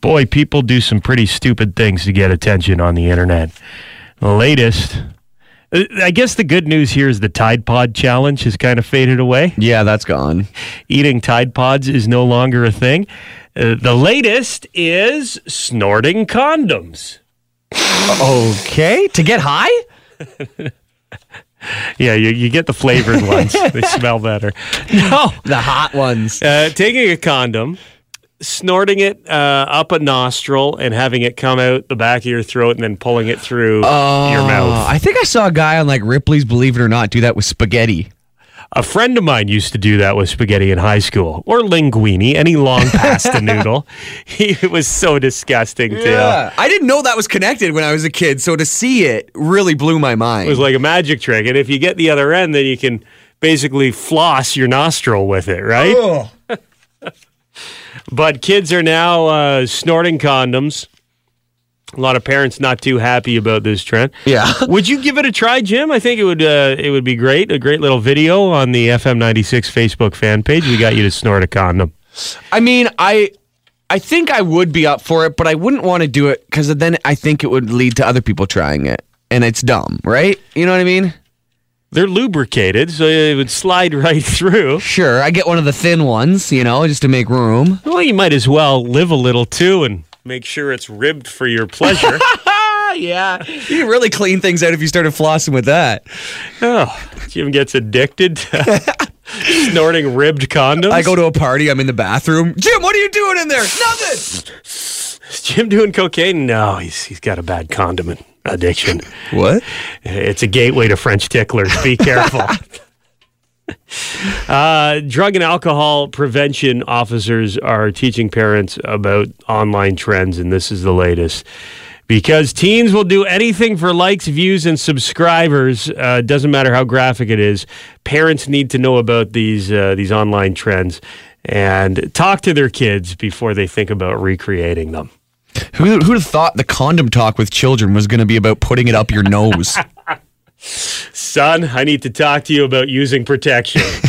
boy, people do some pretty stupid things to get attention on the internet. The latest, uh, I guess the good news here is the Tide Pod challenge has kind of faded away. Yeah, that's gone. Eating Tide Pods is no longer a thing. Uh, the latest is snorting condoms. Okay, to get high? Yeah, you, you get the flavored ones. they smell better. No. The hot ones. Uh, taking a condom, snorting it uh, up a nostril, and having it come out the back of your throat, and then pulling it through your mouth. Uh, I think I saw a guy on like Ripley's Believe It or Not do that with spaghetti. A friend of mine used to do that with spaghetti in high school, or linguine, any long pasta noodle. He, it was so disgusting too. I didn't know that was connected when I was a kid, so to see it really blew my mind. It was like a magic trick, and if you get the other end, then you can basically floss your nostril with it, right? But kids are now uh, snorting condoms. A lot of parents not too happy about this trend. Yeah. would you give it a try, Jim? I think it would. Uh, it would be great. A great little video on the FM ninety six Facebook fan page. We got you to snort a condom. I mean, I I think I would be up for it, but I wouldn't want to do it because then I think it would lead to other people trying it, and it's dumb, right? You know what I mean? They're lubricated, so it would slide right through. Sure, I get one of the thin ones, you know, just to make room. Well, you might as well live a little too and make sure it's ribbed for your pleasure. Ah, yeah. You can really clean things out if you started flossing with that. oh, Jim gets addicted to snorting ribbed condoms. I go to a party, I'm in the bathroom. Jim, what are you doing in there? Nothing. Is Jim doing cocaine? No, he's he's got a bad condiment addiction. What? It's a gateway to French ticklers. Be careful. uh, drug and alcohol prevention officers are teaching parents about online trends, and this is the latest. Because teens will do anything for likes, views, and subscribers. Uh, doesn't matter how graphic it is. Parents need to know about these uh, these online trends and talk to their kids before they think about recreating them. Who, who'd have thought the condom talk with children was going to be about putting it up your nose? Son, I need to talk to you about using protection.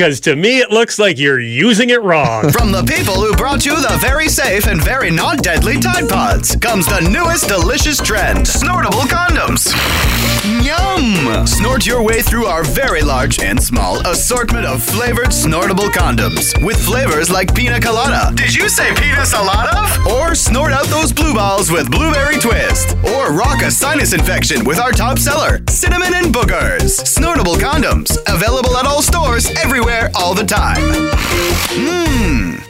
Because to me, it looks like you're using it wrong. From the people who brought you the very safe and very not deadly Tide Pods comes the newest delicious trend snortable condoms. Yum! Snort your way through our very large and small assortment of flavored snortable condoms with flavors like pina colada. Did you say pina salada? Or snort out those blue balls with blueberry twist. Or rock a sinus infection with our top seller, cinnamon and boogers. Snortable condoms, available at all stores all the time. Mmm.